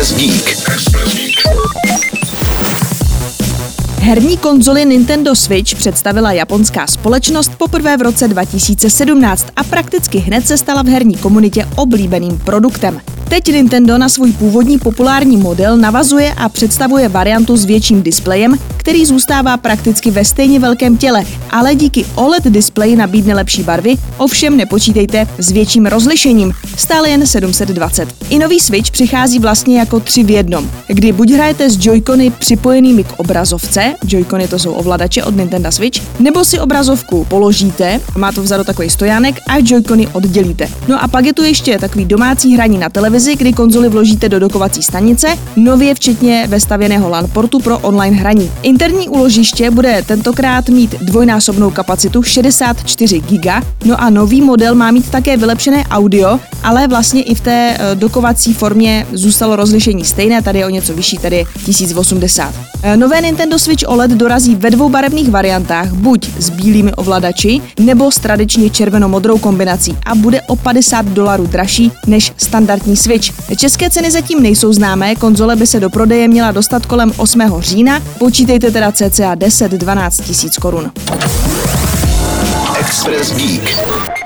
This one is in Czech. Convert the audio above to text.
Express Geek. Herní konzoli Nintendo Switch představila japonská společnost poprvé v roce 2017 a prakticky hned se stala v herní komunitě oblíbeným produktem. Teď Nintendo na svůj původní populární model navazuje a představuje variantu s větším displejem, který zůstává prakticky ve stejně velkém těle, ale díky OLED displeji nabídne lepší barvy, ovšem nepočítejte s větším rozlišením, stále jen 720. I nový Switch přichází vlastně jako tři v jednom, kdy buď hrajete s joycony připojenými k obrazovce, joycony to jsou ovladače od Nintendo Switch, nebo si obrazovku položíte, má to vzadu takový stojánek a joycony oddělíte. No a pak je tu ještě takový domácí hraní na televizi, kdy konzoli vložíte do dokovací stanice, nově včetně vestavěného LAN portu pro online hraní. Interní úložiště bude tentokrát mít dvojnásobnou kapacitu 64 GB, no a nový model má mít také vylepšené audio, ale vlastně i v té eh, dokovací formě zůstalo rozlišení stejné, tady je o něco vyšší, tady je 1080. Eh, nové Nintendo Switch OLED dorazí ve dvou barevných variantách, buď s bílými ovladači, nebo s tradičně červeno-modrou kombinací a bude o 50 dolarů dražší než standardní Switch. České ceny zatím nejsou známé, konzole by se do prodeje měla dostat kolem 8. října, počítejte teda cca 10-12 tisíc korun. Express Geek.